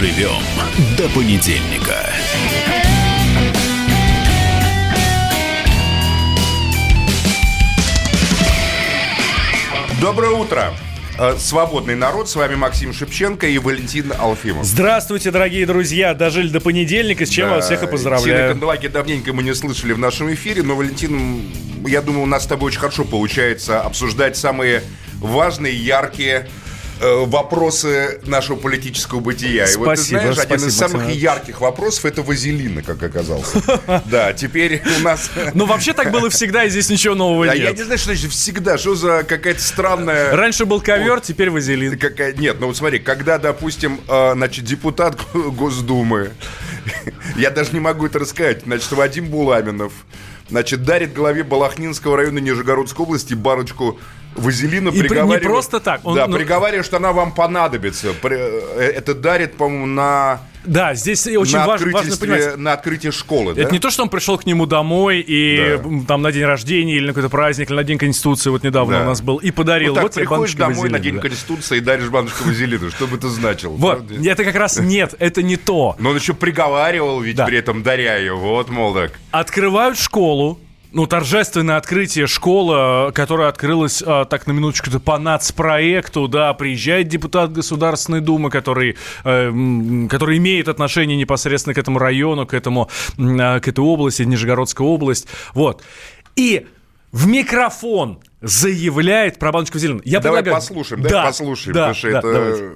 Доживем до понедельника. Доброе утро. Э, Свободный народ, с вами Максим Шевченко и Валентин Алфимов. Здравствуйте, дорогие друзья. Дожили до понедельника, с чем Да, вас всех и Тина поздравляю. Канделаки давненько мы не слышали в нашем эфире, но, Валентин, я думаю, у нас с тобой очень хорошо получается обсуждать самые важные, яркие вопросы нашего политического бытия. И вот ты Спасибо, знаешь, один из спасибо, самых ярких вопросов это вазелина, как оказался. Да, теперь у нас... Ну, вообще так было всегда, и здесь ничего нового Да, я нет. не знаю, что значит всегда, что за какая-то странная... Раньше был ковер, теперь вазелин. Нет, ну вот смотри, когда, допустим, э, значит, депутат Госдумы, я даже не могу это рассказать, значит, Вадим Буламинов, значит, дарит главе Балахнинского района Нижегородской области баночку вазелина, И при- не просто так, он, да, ну- приговаривая, что она вам понадобится. Э, Это дарит, по-моему, на, Да, здесь очень на, важно, важно понимать. на открытие школы, да? Это не то, что он пришел к нему домой и Да. там на день рождения или на какой-то праздник, или на день Конституции, вот недавно Да. у нас был, и подарил. Ну, так вот тебе приходишь домой на вазелина, День да. Конституции и даришь баночку вазелина. Что бы это значило? Вот, правда? это как раз нет, это не то. Но он еще приговаривал, ведь Да. при этом даря ее. Вот, мол, так. Открывают школу, ну, торжественное открытие школы, которая открылась, а, так, на минуточку, по нацпроекту, да, приезжает депутат Государственной Думы, который, э, который имеет отношение непосредственно к этому району, к этому, а, к этой области, Нижегородская область, вот. И в микрофон заявляет про баночку зеленую. Я Давай предлагаю- послушаем, давай послушаем, да, потому что да, это... давайте.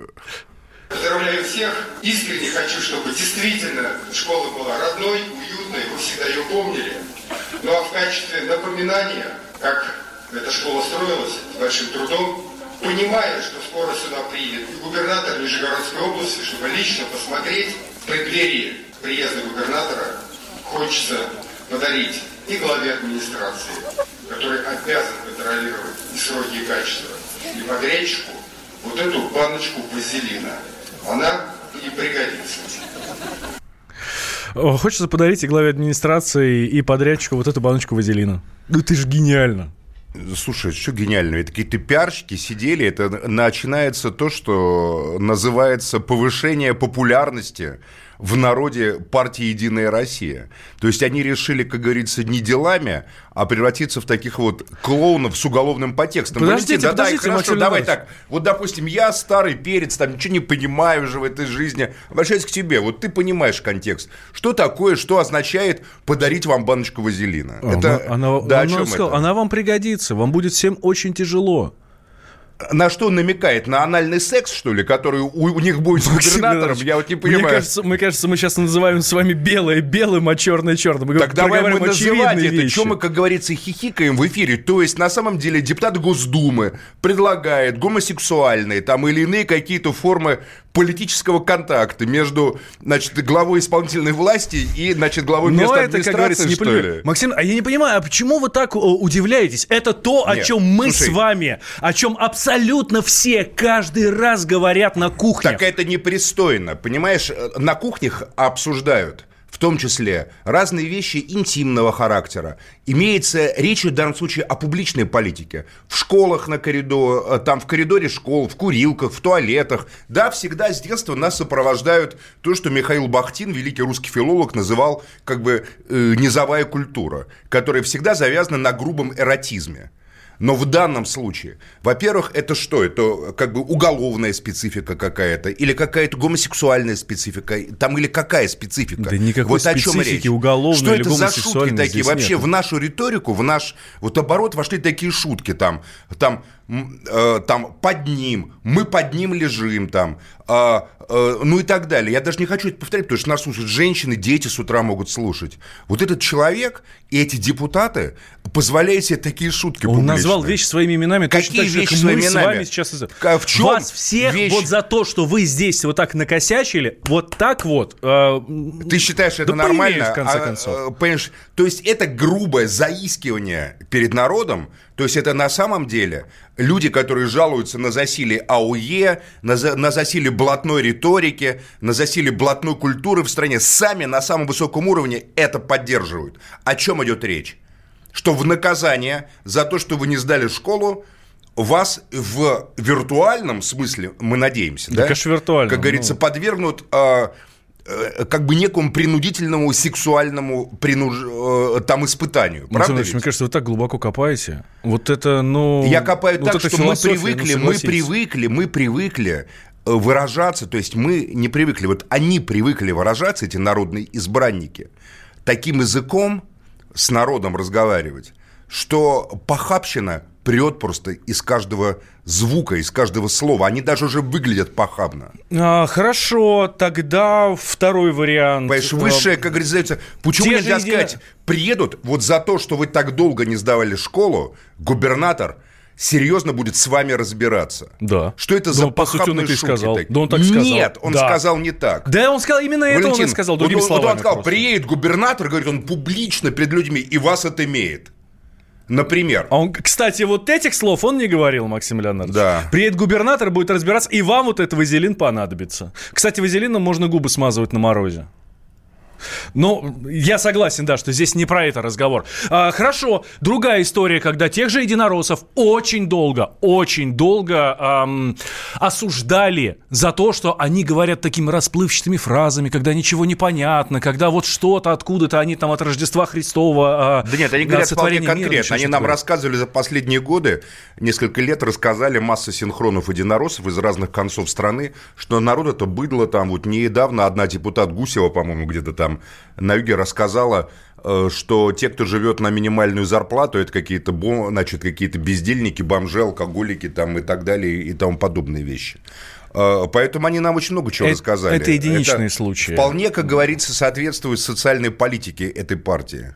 Поздравляю всех. Искренне хочу, чтобы действительно школа была родной, уютной, вы всегда ее помнили. Ну а в качестве напоминания, как эта школа строилась с большим трудом, понимая, что скоро сюда приедет губернатор Нижегородской области, чтобы лично посмотреть в преддверии приезда губернатора, хочется подарить и главе администрации, который обязан контролировать и сроки, и качество, и подрядчику вот эту баночку вазелина. Она и пригодится. Хочется подарить и главе администрации, и подрядчику вот эту баночку вазелина. Ну, ты же гениально. Слушай, что гениально, это какие-то пиарщики сидели, это начинается то, что называется повышение популярности в народе партии «Единая Россия». То есть они решили, как говорится, не делами, а превратиться в таких вот клоунов с уголовным подтекстом. Подождите, Валентин, да, да, подождите, хорошо, давай так. Вот, допустим, я старый перец, там ничего не понимаю уже в этой жизни. Обращаюсь к тебе, вот ты понимаешь контекст. Что такое, что означает подарить вам баночку вазелина? это, она, да, о она чем сказала, это? она вам пригодится, вам будет всем очень тяжело. На что намекает? На анальный секс, что ли, который у, у них будет с губернатором? Я вот не Мне понимаю. кажется, мне кажется, мы сейчас называем с вами белое белым, а черное черным. Мы Так давай мы называть это, вещи. что мы, как говорится, хихикаем в эфире. То есть, на самом деле, депутат Госдумы предлагает гомосексуальные там или иные какие-то формы политического контакта между, значит, главой исполнительной власти и, значит, главой Но местной это, администрации, не что понимаю. ли? Максим, а я не понимаю, а почему вы так э, удивляетесь? Это то, о Нет, чем мы слушай. с вами, о чем абсолютно все каждый раз говорят на кухне. Так это непристойно, понимаешь? Э, На кухнях обсуждают в том числе разные вещи интимного характера. Имеется речь в данном случае о публичной политике. В школах на коридор, э, там в коридоре школ, в курилках, в туалетах. Да, всегда с детства нас сопровождают то, что Михаил Бахтин, великий русский филолог, называл как бы э, низовая культура, которая всегда завязана на грубом эротизме. Но в данном случае, во-первых, это что? Это как бы уголовная специфика какая-то, или какая-то гомосексуальная специфика, там или какая специфика? Да никакой вот о чем специфики речь. уголовной Что или это за шутки такие? Вообще нет. в нашу риторику, в наш вот оборот вошли такие шутки там, там, э, там под ним, мы под ним лежим там, а, э, ну и так далее. Я даже не хочу это повторять, потому что нас слушают женщины, дети с утра могут слушать. Вот этот человек и эти депутаты позволяют себе такие шутки Он публичные. назвал вещи своими именами Какие точно так же, вещи как своими мы с именами? вами сейчас. из- Ка- в чем Вас всех вещь? вот за то, что вы здесь вот так накосячили, вот так вот. э, Ты считаешь это Да нормально? в конце А, концов. а, понимаешь, то есть это грубое заискивание перед народом, то есть это на самом деле люди, которые жалуются на засилие АУЕ, на, за- на засилие блатной риторики, на засилие блатной культуры в стране, сами на самом высоком уровне это поддерживают. О чем идет речь? Что в наказание за то, что вы не сдали школу, вас в виртуальном смысле, мы надеемся, Да, да? конечно, виртуально, Как говорится, ну. подвергнут э, как бы некому принудительному сексуальному принуж... э, там испытанию. Александр Правда ведь? мне кажется, вы так глубоко копаете. Вот это, ну... Я копаю вот так, что мы ну, привыкли, мы привыкли, мы привыкли э, выражаться, то есть мы не привыкли, вот они привыкли выражаться, эти народные избранники, таким языком с народом разговаривать, что похабщина прет просто из каждого звука, из каждого слова. Они даже уже выглядят похабно. А, хорошо, тогда второй вариант. Понимаешь, А, высшее, как говорится, почему те нельзя сказать, приедут вот за то, что вы так долго не сдавали школу, губернатор серьезно будет с вами разбираться. Да. Что это за по сути, он похабные шутки сказал. такие? Да он так сказал. Нет, он Да. сказал не так. Да, он сказал именно это, он и Валентин, сказал, вот другими вот словами. он сказал, просто. приедет губернатор, говорит, он публично перед людьми, и вас это имеет. Например. А он, кстати, вот этих слов он не говорил, Максим Леонардович. Да. Приедет губернатор, будет разбираться, и вам вот этот вазелин понадобится. Кстати, вазелином можно губы смазывать на морозе. Ну, я согласен, да, что здесь не про это разговор. А, хорошо, другая история, когда тех же единороссов очень долго, очень долго ам, осуждали за то, что они говорят такими расплывчатыми фразами, когда ничего не понятно, когда вот что-то откуда-то они там от Рождества Христова... а, Да нет, они говорят вполне мира конкретно. Они нам рассказывали за последние годы, несколько лет рассказали масса синхронов единороссов из разных концов страны, что народ это быдло там. Вот недавно одна депутат Гусева, по-моему, где-то там на юге рассказала, э, что те, кто живет на минимальную зарплату, это какие-то, значит, какие-то бездельники, бомжи, алкоголики там и так далее и тому подобные вещи. Э, Поэтому они нам очень много чего Это- рассказали. это единичные случаи. Вполне, как говорится, соответствует социальной политике этой партии.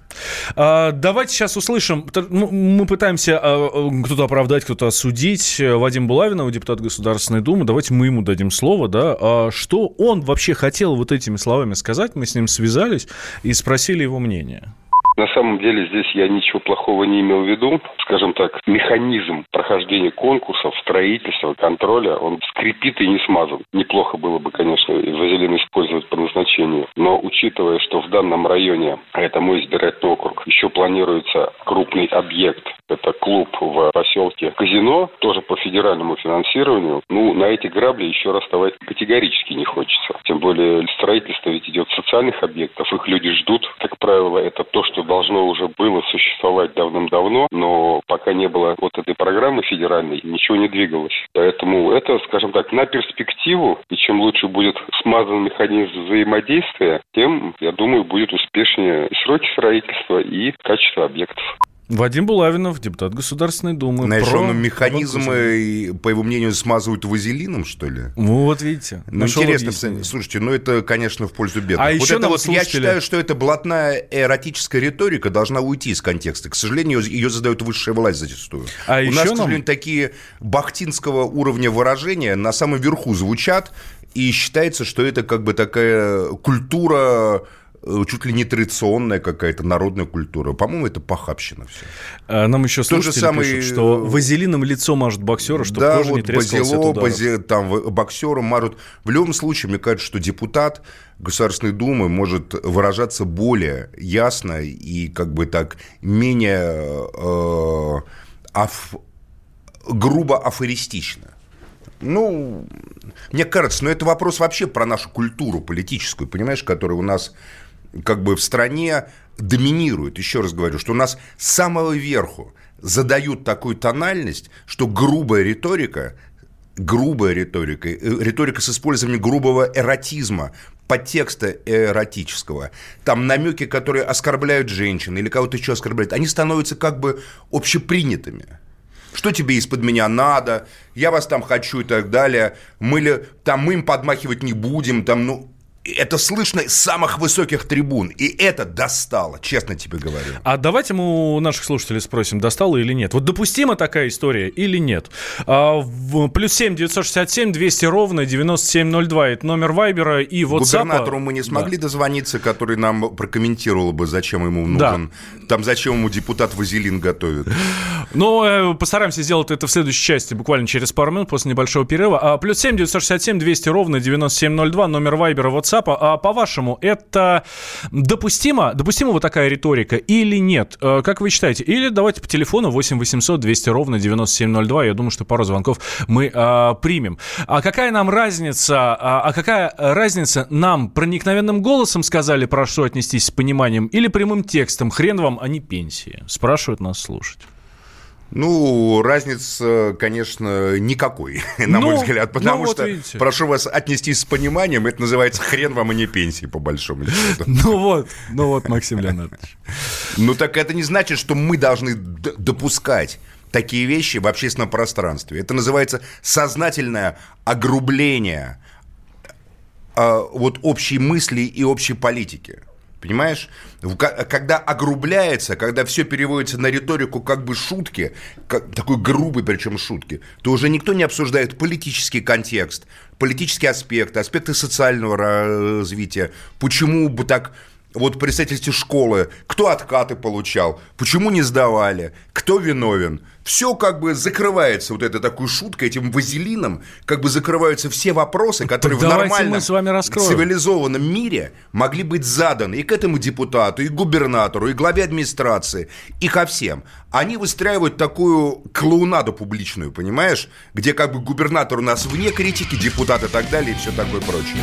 А, давайте сейчас услышим. Ну, Мы пытаемся а, а, кто-то оправдать, кто-то осудить э, Вадим Булавинова, депутат Государственной Думы. Давайте мы ему дадим слово, да. А что он вообще хотел вот этими словами сказать? Мы с ним связались и спросили его мнение. На самом деле здесь я ничего плохого не имел в виду. Скажем так, механизм прохождения конкурсов, строительства, контроля, он скрипит и не смазан. Неплохо было бы, конечно, вазелин использовать по назначению. Но учитывая, что в данном районе, а это мой избирательный округ, еще планируется крупный объект, это клуб в поселке Казино, тоже по федеральному финансированию, ну, на эти грабли еще раз вставать категорически не хочется. Тем более строительство ведь идет социальных объектов, их люди ждут. Как правило, это то, что должно уже было существовать давным-давно, но пока не было вот этой программы федеральной, ничего не двигалось. Поэтому это, скажем так, на перспективу, и чем лучше будет смазан механизм взаимодействия, тем, я думаю, будет успешнее и сроки строительства, и качество объектов. Вадим Булавинов, депутат Государственной Думы. Знаешь, Про- он механизмы, по его мнению, смазывают вазелином, что ли? Ну, вот видите. Ну, интересно, объяснение. слушайте, ну это, конечно, в пользу бедных. А вот еще это вот, я слушатели- считаю, что это блатная эротическая риторика должна уйти из контекста. К сожалению, ее задает высшая власть зачастую. А У еще нас, к нам- сожалению, такие бахтинского уровня выражения на самом верху звучат, и считается, что это как бы такая культура чуть ли не традиционная какая-то народная культура. По-моему, это похабщина все. А Нам еще Тот же пишут, что э, вазелином лицо мажет боксера, чтобы да, кожа не вот трескалась от Базило. Бази- там боксеры мажут. В любом случае, мне кажется, что депутат Государственной Думы может выражаться более ясно и как бы так менее э, аф- грубо афористично. Ну, мне кажется, но это вопрос вообще про нашу культуру политическую, понимаешь, которая у нас как бы в стране доминирует. Еще раз говорю, что у нас с самого верху задают такую тональность, что грубая риторика, грубая риторика, э, риторика с использованием грубого эротизма, подтекста эротического, там намеки, которые оскорбляют женщин или кого-то еще оскорбляют, они становятся как бы общепринятыми. Что тебе из-под меня надо? Я вас там хочу и так далее. Мы ли там мы им подмахивать не будем, там, ну, это слышно с самых высоких трибун. И это достало, честно тебе говорю. А давайте мы у наших слушателей спросим, достало или нет. Вот допустима такая история или нет? А, в- плюс семь девятьсот шестьдесят семь двести ровно 9702. Это номер Вайбера и WhatsApp. Губернатору мы не смогли дозвониться, который нам прокомментировал бы, зачем ему нужен. Там зачем ему депутат Вазелин готовит. Но э, постараемся сделать это в следующей части, буквально через пару минут после небольшого перерыва. А, плюс семь девятьсот шестьдесят семь двести ровно 9702. Номер Вайбера WhatsApp. WhatsApp. А, по-вашему, это допустимо? Допустима вот такая риторика или нет? А, как вы считаете? Или давайте по телефону 8 800 200 ровно 9702. Я думаю, что пару звонков мы а, примем. А какая нам разница? А, а какая разница нам проникновенным голосом сказали, прошу отнестись с пониманием, или прямым текстом? Хрен вам, а не пенсии? Спрашивают нас слушать. Ну, разницы, конечно, никакой, на мой Ну, взгляд, потому ну, вот что, видите. прошу вас отнестись с пониманием, это называется хрен вам и не пенсии, по большому счету. Ну вот, ну вот, Максим Леонардович. Ну, так это не значит, что мы должны допускать такие вещи в общественном пространстве. Это называется сознательное огрубление э, вот общей мысли и общей политики. Понимаешь? Когда огрубляется, когда все переводится на риторику как бы шутки, как, такой грубой причем шутки, то уже никто не обсуждает политический контекст, политические аспекты, аспекты социального ра- развития. Почему бы так вот в представительстве школы, кто откаты получал, почему не сдавали, кто виновен. Все как бы закрывается вот этой такой шуткой, этим вазелином, как бы закрываются все вопросы, которые в давайте нормальном с вами раскроем. цивилизованном мире могли быть заданы и к этому депутату, и губернатору, и главе администрации, и ко всем. Они выстраивают такую клоунаду публичную, понимаешь, где как бы губернатор у нас вне критики, депутат и так далее, и все такое прочее.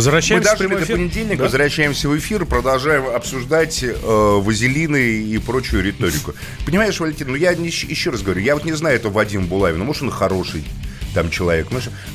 Возвращаемся в дожили до понедельника, Да. возвращаемся в эфир, продолжаем обсуждать э, вазелины и прочую риторику. Понимаешь, Валентин, ну я не- еще раз говорю, я вот не знаю этого Вадима Булавина, может он хороший там человек,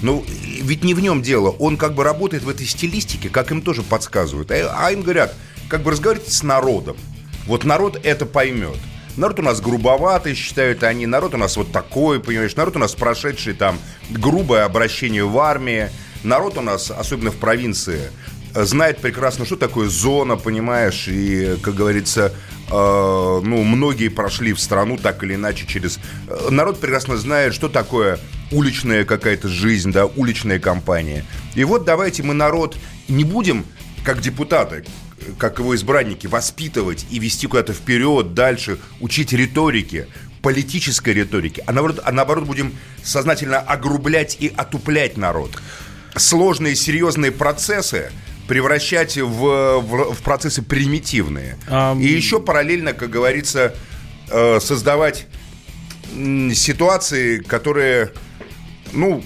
ну, ведь не в нем дело, он как бы работает в этой стилистике, как им тоже подсказывают, а, а им говорят, как бы разговаривайте с народом, вот народ это поймет. Народ у нас грубоватый, считают они. Народ у нас вот такой, понимаешь. Народ у нас прошедший там грубое обращение в армии. Народ у нас, особенно в провинции, знает прекрасно, что такое зона, понимаешь. И, как говорится, э, ну, многие прошли в страну так или иначе через... э, Народ прекрасно знает, что такое уличная какая-то жизнь, да, уличная компания. И вот давайте мы народ не будем, как депутаты, как его избранники, воспитывать и вести куда-то вперед, дальше, учить риторике, политической риторике, а наоборот, а наоборот будем сознательно огрублять и отуплять народ. Сложные, серьезные процессы превращать в, в- в процессы примитивные. Ам. И еще параллельно, как говорится, э, создавать ситуации, которые, ну,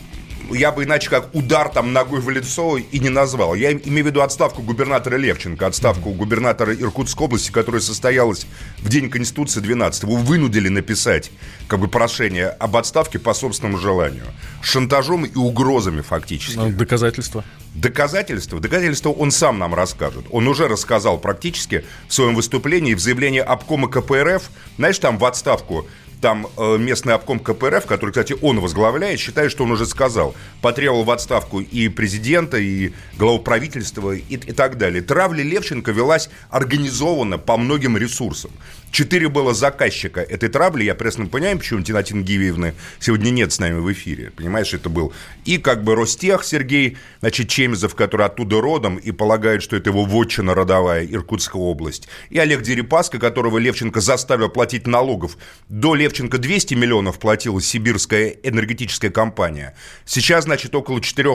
я бы иначе как удар там ногой в лицо и не назвал. Я им- имею в виду отставку губернатора Левченко, отставку губернатора Иркутской области, которая состоялась в день Конституции 12 Его вынудили написать как бы прошение об отставке по собственному желанию. Шантажом и угрозами фактически. Ну, Доказательства. Доказательства? Доказательства он сам нам расскажет. Он уже рассказал практически в своем выступлении в заявлении обкома КПРФ. Знаешь, там в отставку там э, местный обком КПРФ, который, кстати, он возглавляет, считает, что он уже сказал, потребовал в отставку и президента, и главу правительства, и, и так далее. Травля Левченко велась организованно по многим ресурсам. Четыре было заказчика этой травли. Я прекрасно понимаю, почему Тинатин Гивиевны сегодня нет с нами в эфире. Понимаешь, это был и как бы Ростех Сергей, значит, Чемизов, который оттуда родом, и полагает, что это его вотчина родовая, Иркутская область. И Олег Дерипаска, которого Левченко заставил платить налогов. До Левченко 200 миллионов платила сибирская энергетическая компания. Сейчас, значит, около 4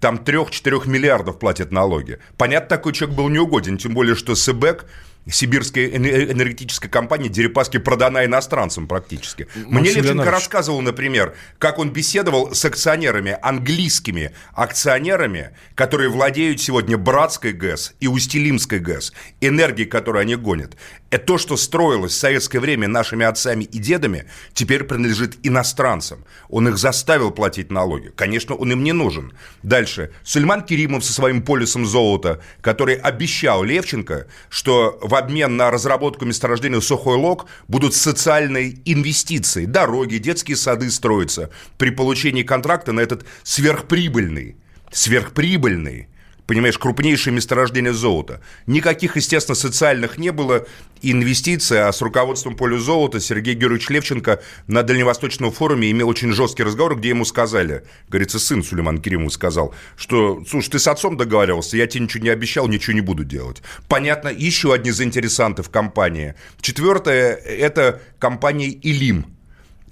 там 3-4 миллиардов платят налоги. Понятно, такой человек был неугоден, тем более, что СБЭК сибирская энергетическая компания Дерипаски продана иностранцам практически. Мне Левченко Леонидович. рассказывал, например, как он беседовал с акционерами, английскими акционерами, которые владеют сегодня Братской ГЭС и Устилимской ГЭС, энергией, которую они гонят. Это то, что строилось в советское время нашими отцами и дедами, теперь принадлежит иностранцам. Он их заставил платить налоги. Конечно, он им не нужен. Дальше. Сульман Керимов со своим полюсом золота, который обещал Левченко, что в обмен на разработку месторождения Сухой Лог будут социальные инвестиции. Дороги, детские сады строятся при получении контракта на этот сверхприбыльный, сверхприбыльный понимаешь, крупнейшее месторождение золота. Никаких, естественно, социальных не было инвестиций, а с руководством поля золота Сергей Георгиевич Левченко на Дальневосточном форуме имел очень жесткий разговор, где ему сказали, говорится, сын Сулейман Керимов сказал, что, слушай, ты с отцом договаривался, я тебе ничего не обещал, ничего не буду делать. Понятно, еще одни заинтересанты в компании. Четвертое, это компания «Илим»,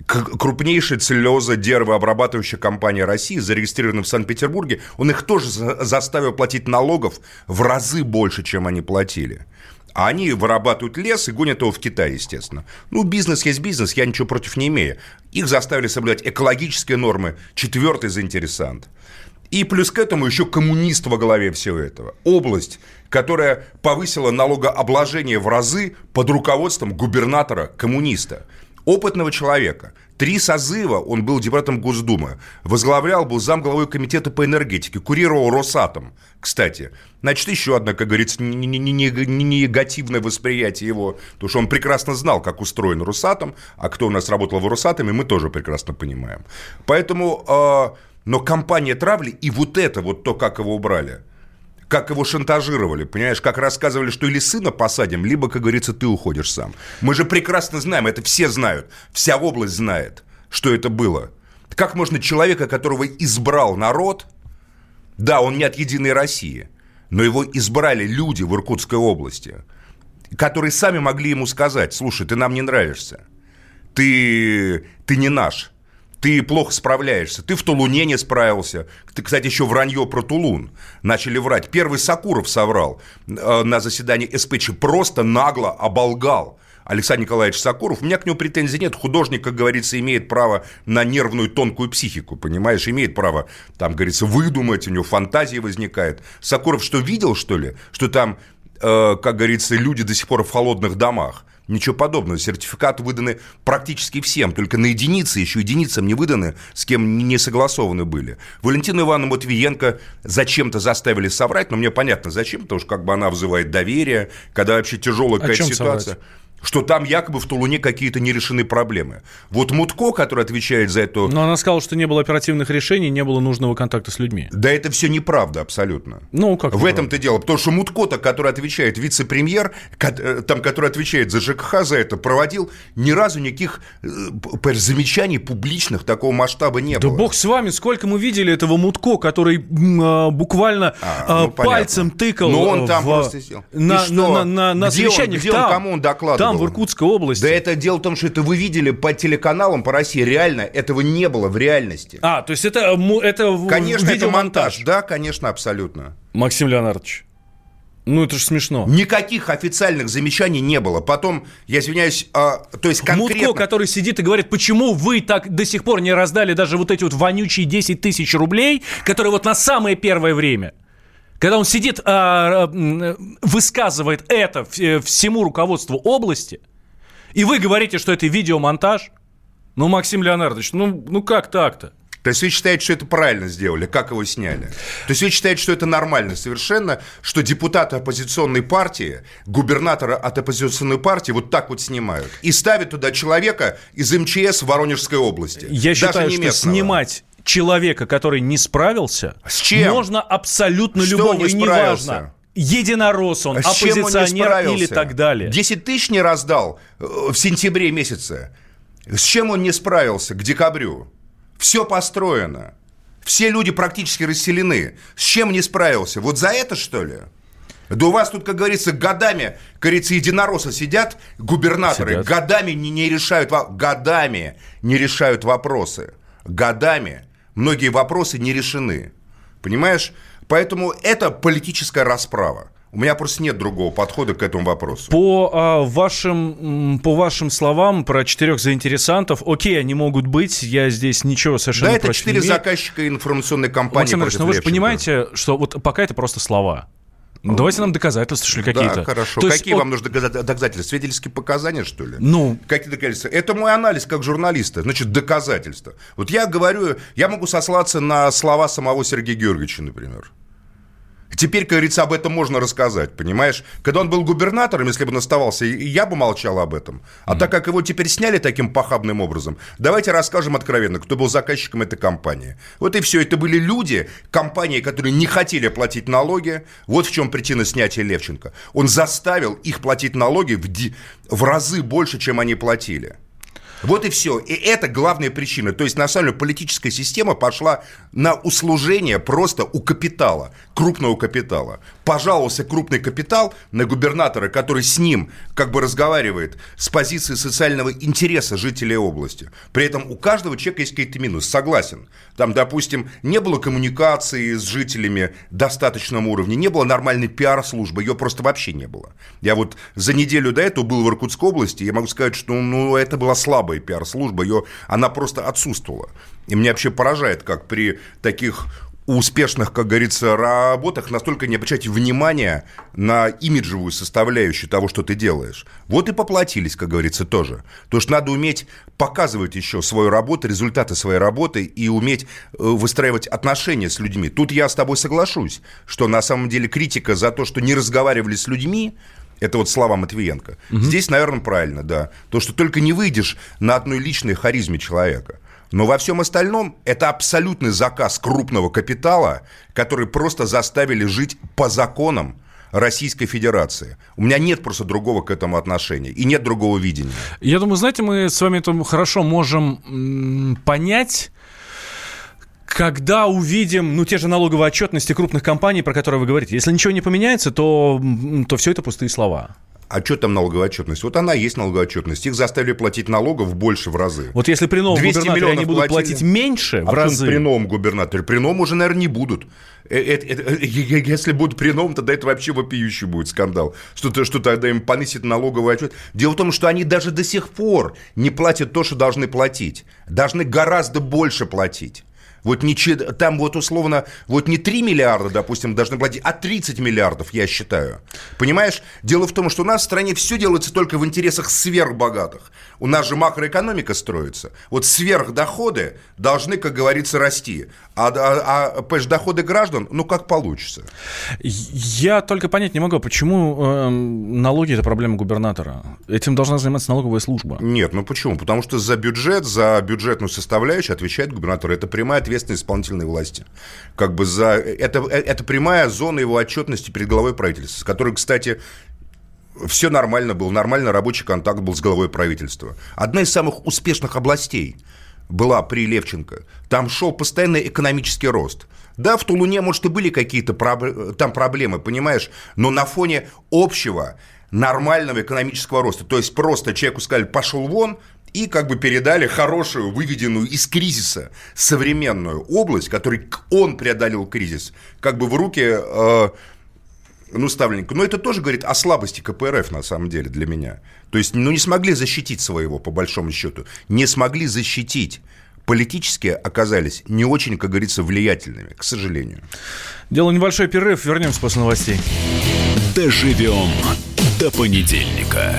крупнейшая целлюлоза-деревообрабатывающая компания России, зарегистрированная в Санкт-Петербурге, он их тоже заставил платить налогов в разы больше, чем они платили. А они вырабатывают лес и гонят его в Китай, естественно. Ну, бизнес есть бизнес, я ничего против не имею. Их заставили соблюдать экологические нормы. Четвертый заинтересант. И плюс к этому еще коммунист во главе всего этого. Область, которая повысила налогообложение в разы под руководством губернатора-коммуниста опытного человека. Три созыва он был депутатом Госдумы. Возглавлял, был замглавой комитета по энергетике. Курировал Росатом, кстати. Значит, еще одно, как говорится, негативное восприятие его. Потому что он прекрасно знал, как устроен Росатом. А кто у нас работал в Росатоме, мы тоже прекрасно понимаем. Поэтому... Э, но компания травли и вот это, вот то, как его убрали – как его шантажировали, понимаешь, как рассказывали, что или сына посадим, либо, как говорится, ты уходишь сам. Мы же прекрасно знаем, это все знают, вся область знает, что это было. Как можно человека, которого избрал народ, да, он не от «Единой России», но его избрали люди в Иркутской области, которые сами могли ему сказать, слушай, ты нам не нравишься, ты, ты не наш, ты плохо справляешься. Ты в Тулуне не справился. Ты, кстати, еще вранье про Тулун. Начали врать. Первый Сакуров соврал э, на заседании СПЧ. Просто нагло оболгал. Александр Николаевич Сакуров, у меня к нему претензий нет. Художник, как говорится, имеет право на нервную тонкую психику, понимаешь, имеет право, там, говорится, выдумать, у него фантазии возникает. Сакуров что, видел, что ли, что там, э, как говорится, люди до сих пор в холодных домах? Ничего подобного. Сертификаты выданы практически всем, только на единицы, еще единицам не выданы, с кем не согласованы были. Валентина Ивановна Матвиенко зачем-то заставили соврать, но мне понятно, зачем, потому что как бы она вызывает доверие, когда вообще тяжелая какая-то ситуация. Соврать? Что там якобы в Тулуне какие-то нерешены проблемы. Вот Мутко, который отвечает за это... Но она сказала, что не было оперативных решений, не было нужного контакта с людьми. Да это все неправда абсолютно. Ну, как В этом-то дело. Потому что Мутко-то, который отвечает вице-премьер, э, там, который отвечает за ЖКХ, за это, проводил ни разу никаких э, замечаний публичных такого масштаба не да было. Да бог с вами, сколько мы видели этого Мутко, который а, буквально а, ну, пальцем понятно. тыкал Но он там в... просто сел. На, на, на, на, на где совещаниях. Он, где там, он, кому он докладывал? Там, в Иркутской области. Да это дело в том, что это вы видели по телеканалам по России. Реально, этого не было в реальности. А, то есть это, это Конечно, это монтаж. Да, конечно, абсолютно. Максим Леонардович, ну, это же смешно. Никаких официальных замечаний не было. Потом, я извиняюсь, а, то есть конкретно... Мутко, который сидит и говорит, почему вы так до сих пор не раздали даже вот эти вот вонючие 10 тысяч рублей, которые вот на самое первое время – когда он сидит, а, а, высказывает это э, всему руководству области, и вы говорите, что это видеомонтаж, ну, Максим Леонардович, ну, ну как так-то? То есть вы считаете, что это правильно сделали, как его сняли? То есть вы считаете, что это нормально совершенно, что депутаты оппозиционной партии, губернатора от оппозиционной партии вот так вот снимают и ставят туда человека из МЧС Воронежской области? Я считаю, что снимать человека, который не справился, С чем? можно абсолютно Что любого, не и неважно. Единорос он, а оппозиционер он или так далее. 10 тысяч не раздал э, в сентябре месяце. С чем он не справился к декабрю? Все построено. Все люди практически расселены. С чем не справился? Вот за это, что ли? Да у вас тут, как говорится, годами, как говорится, единоросы сидят, губернаторы, сидят. годами не, не решают, годами не решают вопросы. Годами многие вопросы не решены. Понимаешь? Поэтому это политическая расправа. У меня просто нет другого подхода к этому вопросу. По, а, вашим, по вашим словам про четырех заинтересантов, окей, они могут быть, я здесь ничего совершенно Да, это против четыре не имею. заказчика информационной кампании Максим Ильич, ну вы же понимаете, что вот пока это просто слова. Ну, Давайте нам доказательства, что ли, какие-то. Да, хорошо. То Какие от- вам нужны доказа- доказательства? Свидетельские показания, что ли? Ну. Какие доказательства? Это мой анализ как журналиста. Значит, доказательства. Вот я говорю, я могу сослаться на слова самого Сергея Георгиевича, например. Теперь, как говорится, об этом можно рассказать, понимаешь? Когда он был губернатором, если бы он оставался, я бы молчал об этом. А так как его теперь сняли таким похабным образом, давайте расскажем откровенно, кто был заказчиком этой компании. Вот и все. Это были люди, компании, которые не хотели платить налоги. Вот в чем причина снятия Левченко. Он заставил их платить налоги в, ди- в разы больше, чем они платили. Вот и все. И это главная причина. То есть, на самом деле, политическая система пошла на услужение просто у капитала, крупного капитала. Пожаловался крупный капитал на губернатора, который с ним как бы разговаривает с позиции социального интереса жителей области. При этом у каждого человека есть какие-то минусы. Согласен. Там, допустим, не было коммуникации с жителями достаточном уровне, не было нормальной пиар-службы, ее просто вообще не было. Я вот за неделю до этого был в Иркутской области, я могу сказать, что ну, это была слабая пиар-служба, ее, она просто отсутствовала. И меня вообще поражает, как при таких успешных, как говорится, работах настолько не обращать внимания на имиджевую составляющую того, что ты делаешь. Вот и поплатились, как говорится, тоже. Потому что надо уметь показывать еще свою работу, результаты своей работы и уметь э, выстраивать отношения с людьми. Тут я с тобой соглашусь, что на самом деле критика за то, что не разговаривали с людьми, это вот слова Матвиенко. Здесь, наверное, правильно, да. То, что только не выйдешь на одной личной харизме человека. Но во всем остальном это абсолютный заказ крупного капитала, который просто заставили жить по законам Российской Федерации. У меня нет просто другого к этому отношения и нет другого видения. Я думаю, знаете, мы с вами это хорошо можем понять, когда увидим, ну, те же налоговые отчетности крупных компаний, про которые вы говорите. Если ничего не поменяется, то, то все это пустые слова. А что там налоговая отчетность? Вот она есть налоговая отчетность. Их заставили платить налогов больше в разы. Вот если при новом 200 губернаторе они будут платили. платить меньше в а разы. при новом губернаторе? При новом уже, наверное, не будут. Э, э, э, Если будут при новом, тогда это вообще вопиющий будет скандал. Что, то- что тогда им понысит налоговый отчет. Дело в том, что они даже до сих пор не платят то, что должны платить. Должны гораздо больше платить. Вот не, там вот условно, вот не 3 миллиарда, допустим, должны платить, а 30 миллиардов, я считаю. Понимаешь? Дело в том, что у нас в стране все делается только в интересах сверхбогатых. У нас же макроэкономика строится. Вот сверхдоходы должны, как говорится, расти. А, а, а доходы граждан, ну, как получится. Я только понять не могу, почему эм, налоги это проблема губернатора. Этим должна заниматься налоговая служба. Нет, ну почему? Потому что за бюджет, за бюджетную составляющую отвечает губернатор. Это прямая ответственность исполнительной власти. Как бы за... Это, это прямая зона его отчетности перед главой правительства, с которой, кстати, все нормально было, нормально рабочий контакт был с главой правительства. Одна из самых успешных областей была при Левченко. Там шел постоянный экономический рост. Да, в Тулуне, может, и были какие-то проб- там проблемы, понимаешь, но на фоне общего нормального экономического роста. То есть просто человеку сказали, пошел вон, и как бы передали хорошую, выведенную из кризиса современную область, которой к- он преодолел кризис, как бы в руки э, ну, ставленника. Но это тоже говорит о слабости КПРФ, на самом деле, для меня. То есть, ну, не смогли защитить своего, по большому счету. Не смогли защитить. Политически оказались не очень, как говорится, влиятельными, к сожалению. Делаю небольшой перерыв, вернемся после новостей. Доживем до понедельника.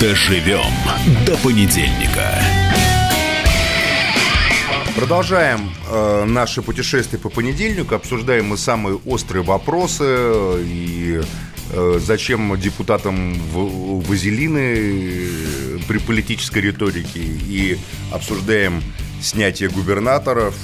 Доживем до понедельника. Продолжаем э, наше путешествие по понедельнику. Обсуждаем мы самые острые вопросы и э, зачем депутатам в- вазелины э, при политической риторике. И обсуждаем снятие губернаторов,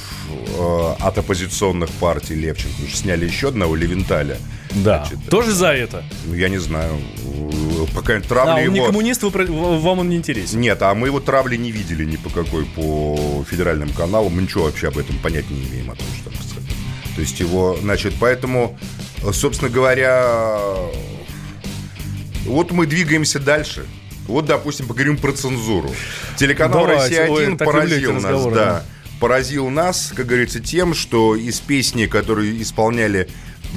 э, от оппозиционных партий Левченко. Уже сняли еще одного Левенталя. Да. Значит, Тоже за это. Ну, я не знаю. э, Пока травли А, он не его... коммунист, вы вам он не интересен. Нет, а мы его травли не видели ни по какой по федеральным каналам. Мы ничего вообще об этом понять не имеем, о том, что там сказать. То есть его, значит, поэтому, э, собственно говоря, вот мы двигаемся дальше. Вот, допустим, поговорим про цензуру. Телеканал Давайте. Ой, «Россия-1» так люблю эти поразил нас, да. да. Поразил нас, как говорится, тем, что из песни, которую исполняли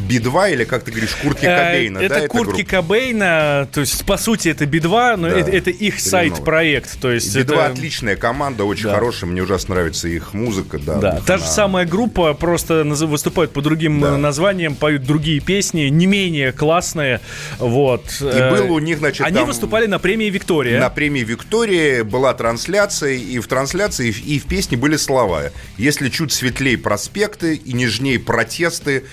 Би-2, или как ты говоришь, Куртки Э, Кобейна, это да? Куртки группа? Кобейна, то есть, по сути, это Би-2, но Да. это, это их сайт-проект. То есть, Би-2 это... отличная команда, очень Да. хорошая, мне ужасно нравится их музыка. Да, Да, та же самая группа, просто выступают по другим Да. названиям, поют другие песни, не менее классные. Вот. И Э, был у них, значит, Они там выступали на премии «Виктория». На премии Виктория была трансляция, и в трансляции и в песне были слова. Если чуть светлее проспекты и нежнее протесты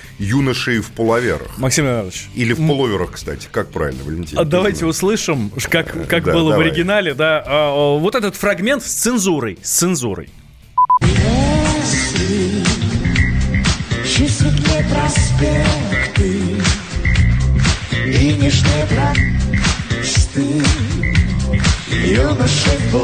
юношей в половерах. Максим Иванович, Или в половерах, кстати. Как правильно, Валентин? а давайте услышим, ш- как, как Да, было давай. в оригинале, да, а, вот этот фрагмент с цензурой, с цензурой. Проспекты И нежные Юноши в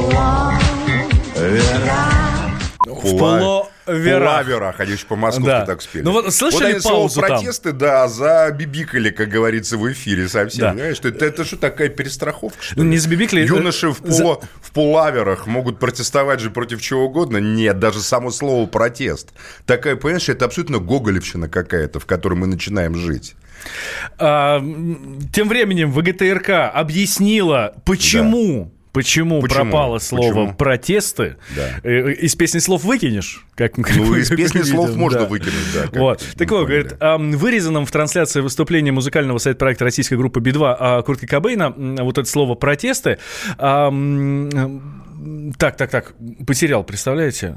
В половерах. Полаверах, они еще по-московски Да. так спели. Ну вот слышали слово паузу там? протесты, да, забибикали, как говорится, в эфире совсем. Да. Что это, это что, такая перестраховка, что ли? Не забибикали, э, Юноши в, за- поло- в полаверах могут протестовать же против чего угодно? Нет, даже само слово протест. Такая, понимаешь, это абсолютно гоголевщина какая-то, в которой мы начинаем жить. А, тем временем ВГТРК объяснила, почему... Почему, Почему? пропало слово Почему? протесты? Да. Э, Из песни слов выкинешь? Как, как Ну, из песни видим, слов можно да. выкинуть, да. Вот. Так вот, говорит, вырезанном в трансляции выступления музыкального сайт-проекта российской группы Би-2 а, Куртки Кобейна вот это слово «протесты». Так, так, так, потерял, представляете?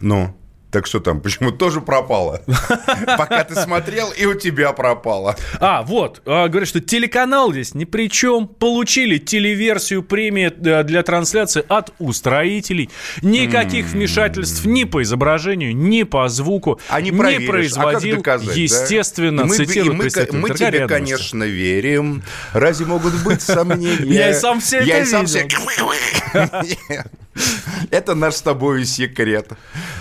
Ну, так что там, почему тоже пропало? Пока ты смотрел, и у тебя пропало. А, вот, а, говорят, что телеканал здесь ни при чем. Получили телеверсию премии э, для трансляции от устроителей. Никаких вмешательств ни по изображению, ни по звуку А не производил. а доказать, да? Естественно, мы, цитирует и мы, мы тебе, конечно, верим. Разве могут быть сомнения? Я и сам все Я это и сам видел. все... Это наш с тобой секрет.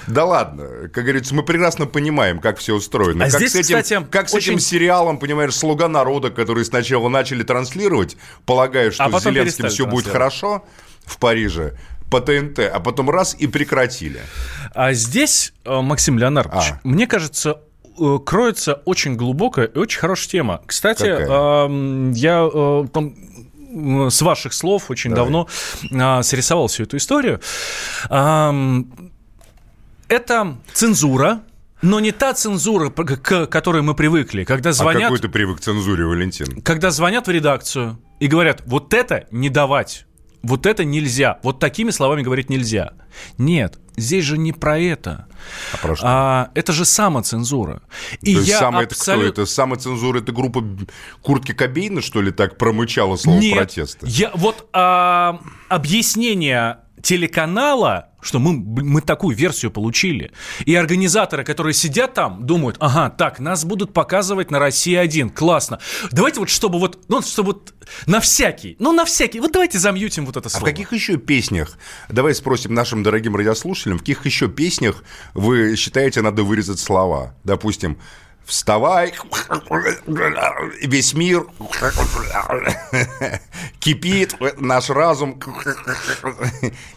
Да ладно, как говорится, мы прекрасно понимаем, как все устроено. А как здесь, с этим, кстати, как с очень- этим сериалом, понимаешь, «Слуга народа», который сначала начали транслировать, полагая, что А с Зеленским все будет хорошо в Париже, по ТНТ, а потом раз и прекратили. А здесь, э, Максим Леонардович, А. мне кажется, э, кроется очень глубокая и очень хорошая тема. Кстати, Какая? я э, там с ваших слов очень Давай. давно а, срисовал всю эту историю. Ам, Это цензура, но не та цензура, к которой мы привыкли, когда А звонят, какой ты привык к цензуре, Валентин? когда звонят в редакцию и говорят, вот это не давать, вот это нельзя, вот такими словами говорить нельзя. Нет, здесь же не про это. А про что? А, это же самоцензура. И То есть я самое это кто? Это самоцензура, это группа Куртки Кобейна, что ли, так промычала слово Нет, протеста? Я, вот а, объяснение телеканала, что мы, мы такую версию получили. И организаторы, которые сидят там, думают, ага, так, нас будут показывать на России-1, классно. Давайте вот, чтобы вот, ну, чтобы вот на всякий, ну, на всякий, вот давайте замьютим вот это А в слово. каких еще песнях, давай спросим нашим дорогим радиослушателям, в каких еще песнях вы считаете, надо вырезать слова? Допустим, Вставай, весь мир кипит, наш разум,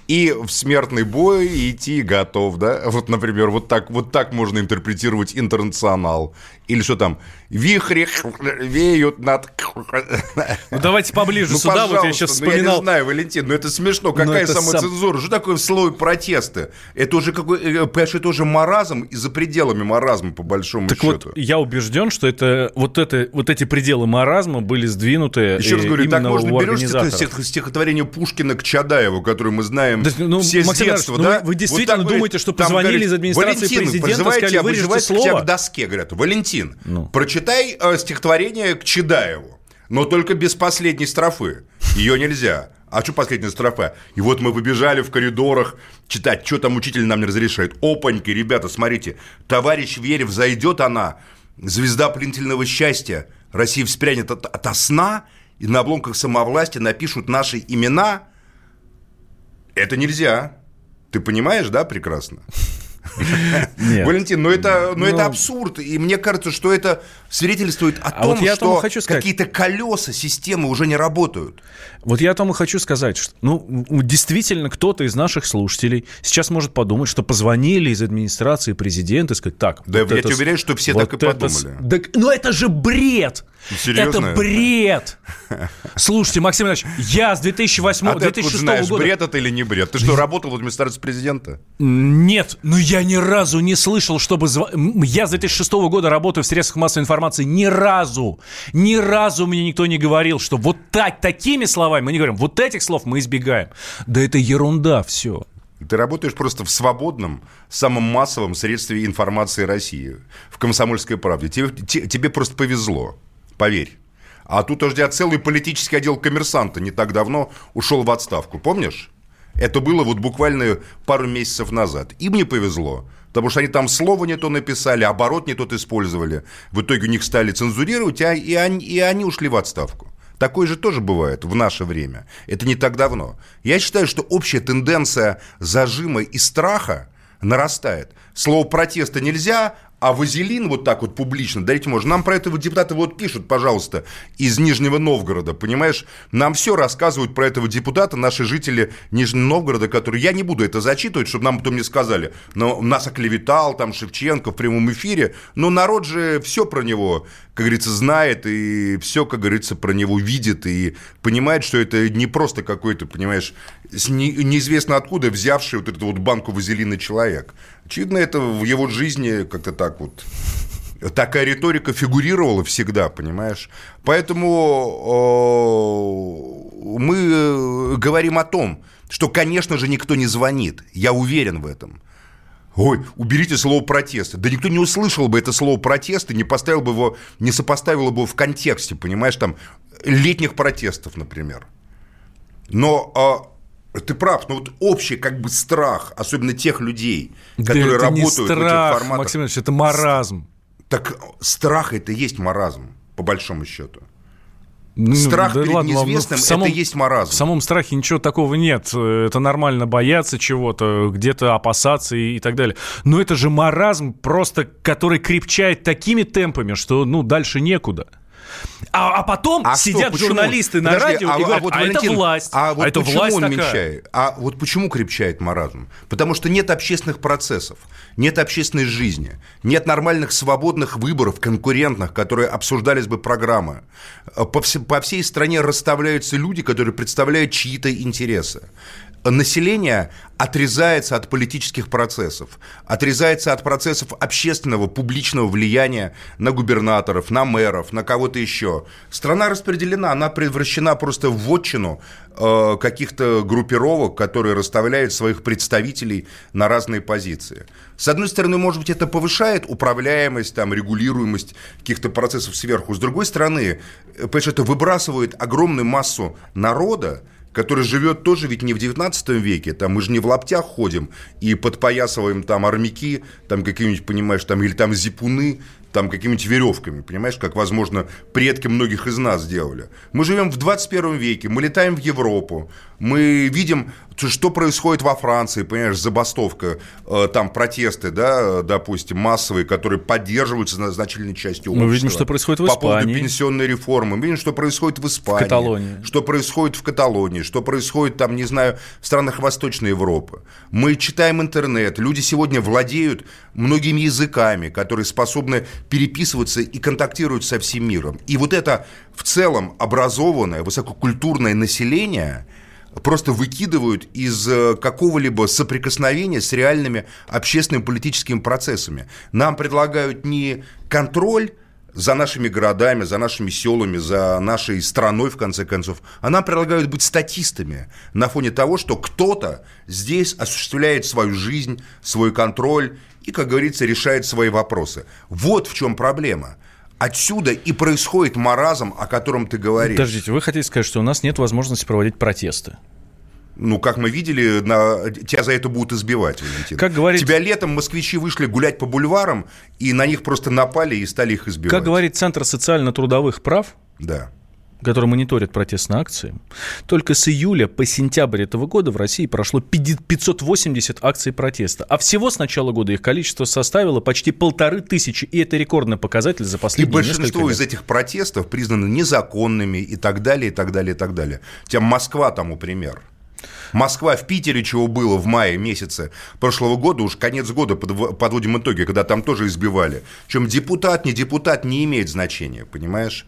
и в смертный бой идти готов, да? Вот, например, вот так, вот так можно интерпретировать интернационал. Или что там, вихри веют над... Ну, давайте поближе Ну, сюда, вот я сейчас ну, я вспоминал. не знаю, Валентин, но это смешно. Какая это сам- самоцензура? Что такое слово протесты? Это уже какой, э, понимаешь, это уже маразм и за пределами маразма, по большому Так счету. вот, я убежден, что это вот, это вот эти пределы маразма были сдвинуты Еще раз э, говорю, так можно берешь стихотворение Пушкина к Чадаеву, которое мы знаем Да, ну, все с Максим детства, Иванович, ну да? вы- вы действительно так думаете, что позвонили говорит, из администрации «Валентин, президента, сказали, «Вырежьте слово»? к доске, говорят, Валентин, Ну. прочитай э, стихотворение к Чадаеву, но только без последней строфы. Ее нельзя. А что последняя строфа? И вот мы побежали в коридорах читать, что там учитель нам не разрешает. Опаньки, ребята, смотрите, товарищ Верев, зайдет она, звезда пленительного счастья, Россия вспрянет от, ото сна, и на обломках самовластия напишут наши имена. Это нельзя. Ты понимаешь, да, прекрасно? Нет. Валентин, но это, но Ну. это абсурд. И мне кажется, что это свидетельствует о А том, вот что какие-то колеса системы уже не работают. Вот я о том и хочу сказать, что, ну, действительно, кто-то из наших слушателей сейчас может подумать, что позвонили из администрации президента и сказать, так, Да, вот я это тебе уверяю, что все вот так и это подумали. Да, ну, это же бред! Серьезно? Это бред! Слушайте, Максим Иванович, я с 2008 А ты откуда 2006 знаешь, года... бред это или не бред? Ты что, работал в администрации президента? Нет, но я ни разу не слышал, чтобы... М, Я с 2006 года работаю в средствах массовой информации. Ни разу, ни разу мне никто не говорил, что вот так, такими словами мы не говорим. Вот этих слов мы избегаем. Да это ерунда все. Ты работаешь просто в свободном, самом массовом средстве информации России, в «Комсомольской правде». Тебе, те- тебе просто повезло, поверь. А тут у тебя целый политический отдел коммерсанта не так давно ушел в отставку, помнишь? Это было вот буквально пару месяцев назад. Им не повезло, потому что они там слово не то написали, оборот не тот использовали. В итоге у них стали цензурировать, а- и они, и они ушли в отставку. Такое же тоже бывает в наше время. Это не так давно. Я считаю, что общая тенденция зажима и страха нарастает. Слово протеста нельзя, а вазелин вот так вот публично дарить можно. Нам про это вот депутаты вот пишут, пожалуйста, из Нижнего Новгорода, понимаешь? Нам все рассказывают про этого депутата наши жители Нижнего Новгорода, которые... Я не буду это зачитывать, чтобы нам потом не сказали, но нас оклеветал там Шевченко в прямом эфире, но народ же все про него, как говорится, знает и все, как говорится, про него видит и понимает, что это не просто какой-то, понимаешь, неизвестно откуда взявший вот эту вот банку вазелина человек. Очевидно, это в его жизни как-то так вот такая риторика фигурировала всегда, понимаешь? Поэтому э, мы э, говорим о том, что, конечно же, никто не звонит. Я уверен в этом. Ой, уберите слово протеста. Да никто не услышал бы это слово протест и не поставил бы его, не сопоставил бы его в контексте, понимаешь, там, летних протестов, например. Но а, ты прав, но вот общий как бы страх, особенно тех людей, которые да это работают не в этих страх, форматах. Максим Иванович, это маразм. Так страх это и есть маразм, по большому счету. Ну, Страх да перед ладно ну, неизвестным самом- это есть маразм. В самом страхе ничего такого нет. Э, Это нормально бояться чего-то, где-то опасаться и, и так далее. Но это же маразм, просто который крепчает такими темпами, что ну дальше некуда. А, а потом А что, сидят почему? журналисты на Подожди, радио а, и говорят, вот, а, это Валентин, власть, А вот это почему власть он такая. мельчает? А вот почему крепчает маразм? Потому что нет общественных процессов, нет общественной жизни, нет нормальных свободных выборов, конкурентных, которые обсуждались бы программы. По, все- по всей стране расставляются люди, которые представляют чьи-то интересы. Население отрезается от политических процессов, отрезается от процессов общественного, публичного влияния на губернаторов, на мэров, на кого-то еще. Страна распределена, она превращена просто в вотчину э, каких-то группировок, которые расставляют своих представителей на разные позиции. С одной стороны, может быть, это повышает управляемость, там, регулируемость каких-то процессов сверху. С другой стороны, э, понимаешь, это выбрасывает огромную массу народа, который живет тоже ведь не в 19 веке, там мы же не в лаптях ходим и подпоясываем там армяки, там какие-нибудь, понимаешь, там или там зипуны, там какими-нибудь веревками, понимаешь, как, возможно, предки многих из нас делали. Мы живем в 21 веке, мы летаем в Европу, мы видим, что происходит во Франции, понимаешь, забастовка, э, там протесты, да, допустим, массовые, которые поддерживаются на значительной частью общества. Мы видим, что происходит в По поводу Испании. пенсионной реформы, мы видим, что происходит в Испании. Каталонии. Что происходит в Каталонии, что происходит там, не знаю, в странах Восточной Европы. Мы читаем интернет, люди сегодня владеют многими языками, которые способны переписываться и контактировать со всем миром. И вот это в целом образованное, высококультурное население просто выкидывают из э, какого-либо соприкосновения с реальными общественными политическими процессами. Нам предлагают не контроль за нашими городами, за нашими селами, за нашей страной, в конце концов, а нам предлагают быть статистами на фоне того, что кто-то здесь осуществляет свою жизнь, свой контроль и, как говорится, решает свои вопросы. Вот в чем проблема. Отсюда и происходит маразм, о котором ты говоришь. Подождите, вы хотите сказать, что у нас нет возможности проводить протесты? Ну, как мы видели, на... тебя за это будут избивать, Валентин. Как говорит- Тебя летом москвичи вышли гулять по бульварам, и на них просто напали и стали их избивать. Как говорит Центр социально-трудовых прав, Да. который мониторит протестные акции, только с июля по сентябрь этого года в России прошло 50 580 акций протеста. А всего с начала года их количество составило почти полторы тысячи. И это рекордный показатель за И последние несколько большинство лет. из этих протестов признаны незаконными и так далее, и так далее, и так далее. Тем Москва тому пример. Москва в Питере, чего было в мае месяце прошлого года, уж конец года подв- подводим итоги, когда там тоже избивали. Чем депутат, не депутат, не имеет значения, понимаешь?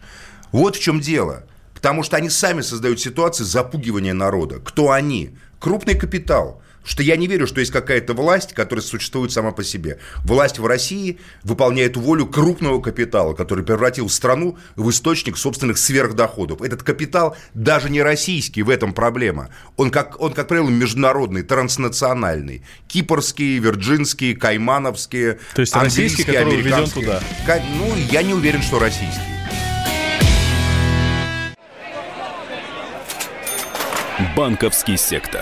Вот в чем дело. Потому что они сами создают ситуации запугивания народа. Кто они? Крупный капитал. Что я не верю, что есть какая-то власть, которая существует сама по себе. Власть в России выполняет волю крупного капитала, который превратил страну в источник собственных сверхдоходов. Этот капитал даже не российский, в этом проблема. Он, как, он, как правило, международный, транснациональный. Кипрские, вирджинские, каймановские, То есть российский, английские, который введен туда. Ну, я не уверен, что российский. Банковский сектор.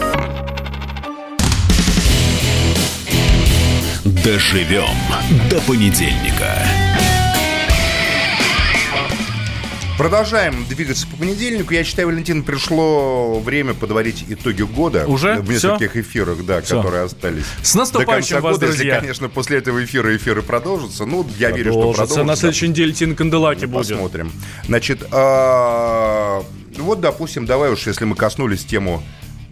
Доживем до понедельника. Продолжаем двигаться по понедельнику. Я считаю, Валентин, пришло время подводить итоги года. Уже? В нескольких эфирах, да, Всё. которые остались. С наступающим До конца вас, года, друзья. Если, конечно, после этого эфира эфиры продолжатся. Ну, я верю, что Продолжится. продолжатся. На следующей неделе Тина Канделаки будет. Посмотрим. Значит, а, вот, допустим, давай уж, если мы коснулись тему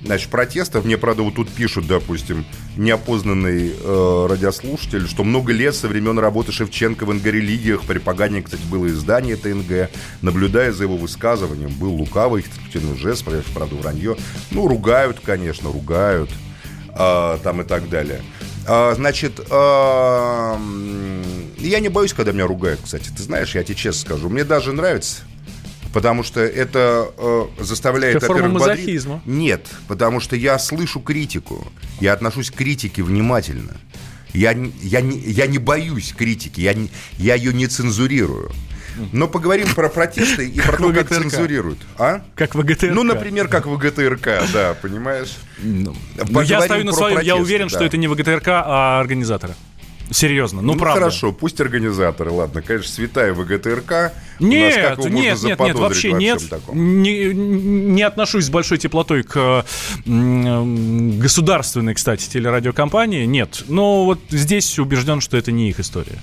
Значит, протестов, мне, правда, вот тут пишут, допустим, неопознанный э, радиослушатель, что много лет со времен работы Шевченко в НГ-религиях, при кстати, было издание ТНГ, наблюдая за его высказыванием, был лукавый, конструктивный жест, правда, вранье. Ну, ругают, конечно, ругают, а, там и так далее. А, значит, м, я не боюсь, когда меня ругают, кстати. Ты знаешь, я тебе честно скажу, мне даже нравится. Потому что это э, заставляет... Это форма во-первых, бодрить. мазохизма. Нет, потому что я слышу критику. Я отношусь к критике внимательно. Я, не- я, не, я не боюсь критики, я, не- я ее не цензурирую. Но поговорим про протесты и про то, как ВГТРК. цензурируют. А? Как ВГТРК. Ну, например, как в ГТРК, да, понимаешь? Ну, я Поговорим стою на своем. Я уверен, что это не ВГТРК, а организаторы. Серьезно, ну, Ну, правда. хорошо, пусть организаторы, ладно, конечно, святая ВГТРК. У нас Нет, как нет, нет, нет, вообще во нет. таком? Не, не отношусь с большой теплотой к государственной, кстати, телерадиокомпании. Нет. Но вот здесь убежден, что это не их история.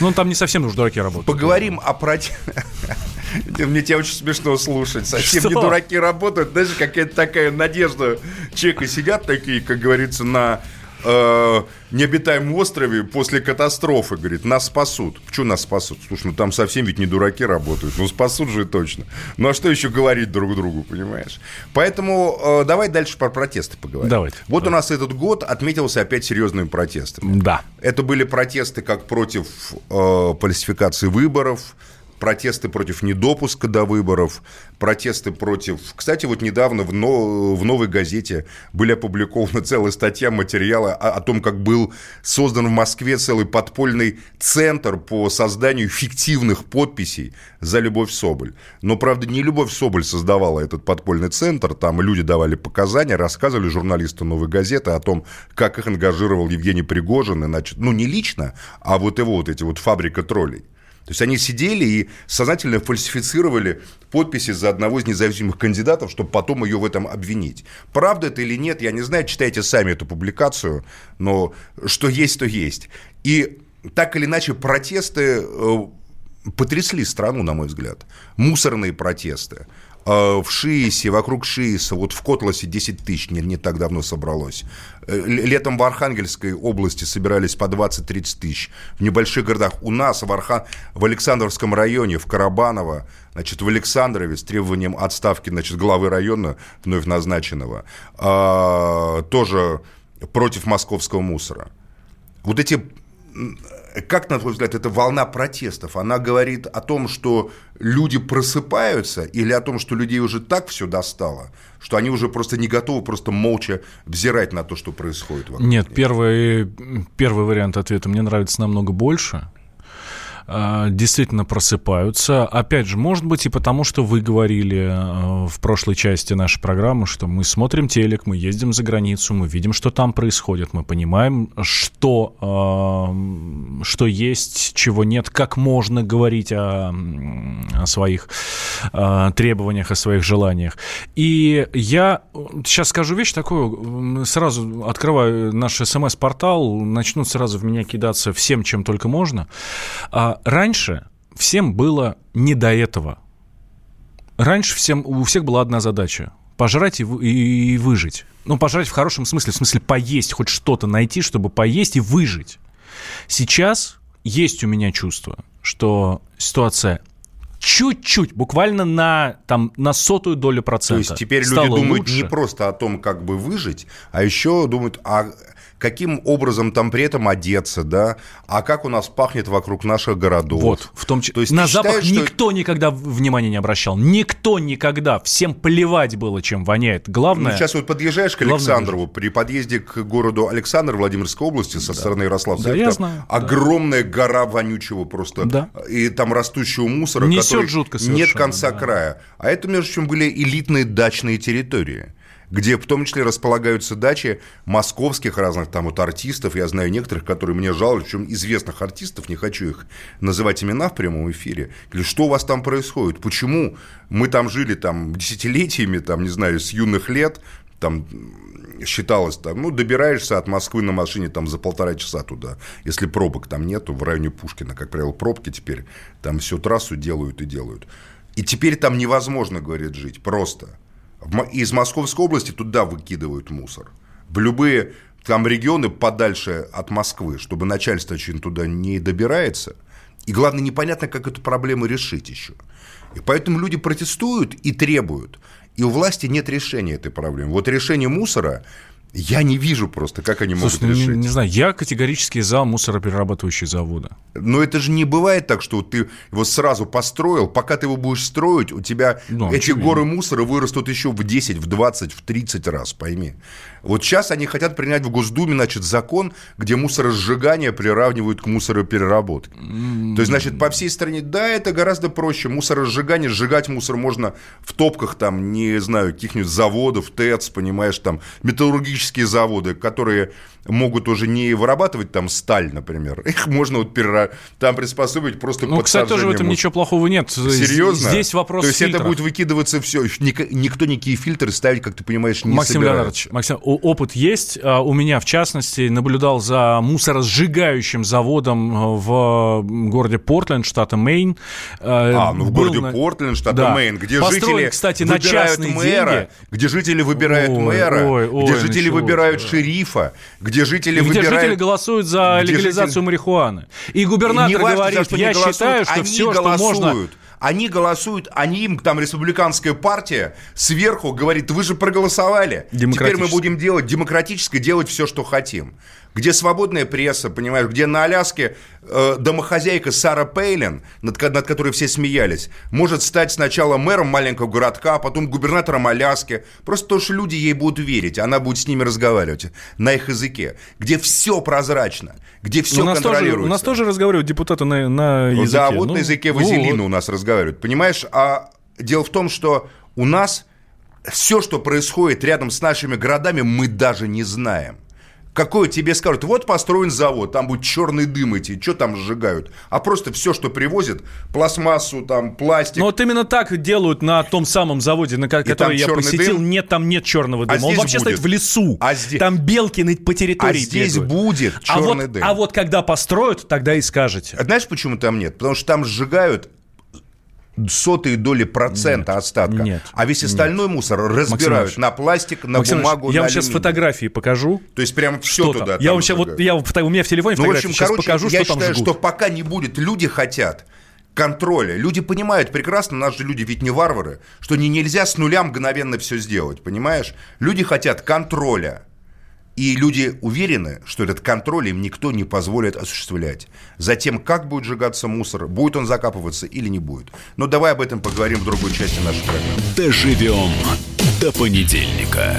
Ну, там не совсем уж дураки работают. Поговорим о проте... Мне тебя очень смешно слушать. Совсем Что? не дураки работают. Знаешь, какая-то такая надежда. Чеки сидят такие, как говорится, на э, необитаемом острове после катастрофы. Говорит, нас спасут. Почему нас спасут? Слушай, ну там совсем ведь не дураки работают. Ну спасут же точно. Ну а что еще говорить друг другу, понимаешь? Поэтому э, давай дальше про протесты поговорим. Давайте. Вот у нас этот год отметился опять серьезными протестами. Да. Это были протесты как против э, фальсификации выборов, протесты против недопуска до выборов, протесты против... Кстати, вот недавно в, но- в «Новой газете» были опубликованы целая статья, материала о, о том, как был создан в Москве целый подпольный центр по созданию фиктивных подписей за Любовь Соболь. Но, правда, не Любовь Соболь создавала этот подпольный центр, там люди давали показания, рассказывали журналисты «Новой газеты» о том, как их ангажировал Евгений Пригожин, и, значит, ну, не лично, а вот его вот эти вот фабрика троллей. То есть они сидели и сознательно фальсифицировали подписи за одного из независимых кандидатов, чтобы потом ее в этом обвинить. Правда это или нет, я не знаю, читайте сами эту публикацию, но что есть, то есть. И так или иначе протесты э, потрясли страну, на мой взгляд. Мусорные протесты. Э, В Шиисе, вокруг Шииса, вот в Котласе 10 тысяч не, не так давно собралось. Э, Летом в Архангельской области собирались по 20-30 тысяч. В небольших городах у нас, в, Арха... в Александровском районе, в Карабаново, значит, в Александрове с требованием отставки значит, главы района вновь назначенного, а, тоже против московского мусора. Вот эти как, на твой взгляд, эта волна протестов, она говорит о том, что люди просыпаются или о том, что людей уже так все достало, что они уже просто не готовы просто молча взирать на то, что происходит вокруг Нет, первый, первый вариант ответа мне нравится намного больше. А, действительно просыпаются. Опять же, может быть и потому, что вы говорили э, в прошлой части нашей программы, что мы смотрим телек, мы ездим за границу, мы видим, что там происходит, мы понимаем, что, э, что есть, чего нет, как можно говорить о, о своих э, требованиях, о своих желаниях. И я сейчас скажу вещь такую, сразу открываю наш смс-портал, начнут сразу в меня кидаться всем, чем только можно. А раньше всем было не до этого. Раньше всем, у всех была одна задача пожрать и, и, и выжить. Ну, пожрать в хорошем смысле, в смысле поесть, хоть что-то найти, чтобы поесть и выжить. Сейчас есть у меня чувство, что ситуация чуть-чуть, буквально на, там, на сотую долю процента. То есть теперь люди думают лучше. не просто о том, как бы выжить, а еще думают о каким образом там при этом одеться, да, а как у нас пахнет вокруг наших городов. Вот, в том числе. То есть на запах считаешь, никто что... никогда внимания не обращал. Никто никогда. Всем плевать было, чем воняет. Главное... Ну, сейчас вот подъезжаешь к Александрову, при подъезде к городу Александр Владимирской области со да. стороны Ярославца. Да, я знаю. Огромная да. гора вонючего просто. Да. И там растущего мусора, Несет который жутко нет конца да. края. А это, между чем, были элитные дачные территории где в том числе располагаются дачи московских разных там вот артистов. Я знаю некоторых, которые мне жалуются, причем известных артистов, не хочу их называть имена в прямом эфире. Говорю, что у вас там происходит? Почему мы там жили там десятилетиями, там, не знаю, с юных лет, там считалось, там, ну, добираешься от Москвы на машине там за полтора часа туда. Если пробок там нету, в районе Пушкина, как правило, пробки теперь, там всю трассу делают и делают. И теперь там невозможно, говорит, жить, просто из Московской области туда выкидывают мусор. В любые там регионы подальше от Москвы, чтобы начальство очень туда не добирается. И главное, непонятно, как эту проблему решить еще. И поэтому люди протестуют и требуют. И у власти нет решения этой проблемы. Вот решение мусора я не вижу просто, как они Слушай, могут решить. Не, не знаю, я категорически за мусороперерабатывающие заводы. Но это же не бывает так, что ты его сразу построил, пока ты его будешь строить, у тебя ну, эти очевидно. горы мусора вырастут еще в 10, в 20, в 30 раз, пойми. Вот сейчас они хотят принять в Госдуме, значит, закон, где мусоросжигание приравнивают к мусоропереработке. Mm-hmm. То есть, значит, по всей стране, да, это гораздо проще. Мусоросжигание, сжигать мусор можно в топках, там, не знаю, каких-нибудь заводов, ТЭЦ, понимаешь, там, металлургические заводы, которые могут уже не вырабатывать там сталь, например. Их можно вот перера... там приспособить просто Ну, кстати, тоже в этом ничего плохого нет. Серьезно? Здесь вопрос То есть фильтра. это будет выкидываться все. Никто никакие фильтры ставить, как ты понимаешь, не Максим собирается. Леонардович, Максим, опыт есть. А, у меня, в частности, наблюдал за мусоросжигающим заводом э, в городе Портленд, штата Мейн. А, ну в городе на... Портленд, штата да. Мейн, где Построен, жители кстати, выбирают на мэра, деньги. где жители выбирают ой, мэра, ой, ой, где жители началось, выбирают да. шерифа, где жители и где выбирают... жители голосуют за где легализацию жители... марихуаны. И губернатор И неважно, говорит, что я голосуют, считаю, что все, голосуют. что можно... Они голосуют, они им, там, республиканская партия сверху говорит, вы же проголосовали. Теперь мы будем делать демократически, делать все, что хотим. Где свободная пресса, понимаешь, где на Аляске э, домохозяйка Сара Пейлин, над, над которой все смеялись, может стать сначала мэром маленького городка, а потом губернатором Аляски. Просто то, что люди ей будут верить, она будет с ними разговаривать на их языке, где все прозрачно, где все у нас контролируется. Тоже, у нас тоже разговаривают депутаты на, на языке. Да, вот ну, на языке вазелина вот. у нас разговаривают. Понимаешь, а дело в том, что у нас все, что происходит рядом с нашими городами, мы даже не знаем. Какое тебе скажут, вот построен завод, там будет черный дым идти, что там сжигают? А просто все, что привозят, пластмассу, там, пластик. Ну вот именно так делают на том самом заводе, на который я посетил. Дым? Нет, там нет черного дыма. А Он вообще будет. стоит в лесу. А здесь... Там белки по территории А здесь бегают. будет черный а вот, дым. А вот когда построят, тогда и скажете. А знаешь, почему там нет? Потому что там сжигают сотые доли процента нет, остатка. Нет, а весь остальной нет. мусор разбирают на пластик, на Максим бумагу, я на вам сейчас фотографии покажу. То есть прям все туда. Я вам сейчас вот я у меня в телефоне ну, в общем, сейчас короче, покажу, я что считаю, там жгут. что пока не будет, люди хотят контроля. Люди понимают прекрасно, наши же люди ведь не варвары, что не нельзя с нуля мгновенно все сделать, понимаешь? Люди хотят контроля. И люди уверены, что этот контроль им никто не позволит осуществлять. Затем, как будет сжигаться мусор, будет он закапываться или не будет. Но давай об этом поговорим в другой части нашей программы. Доживем до понедельника.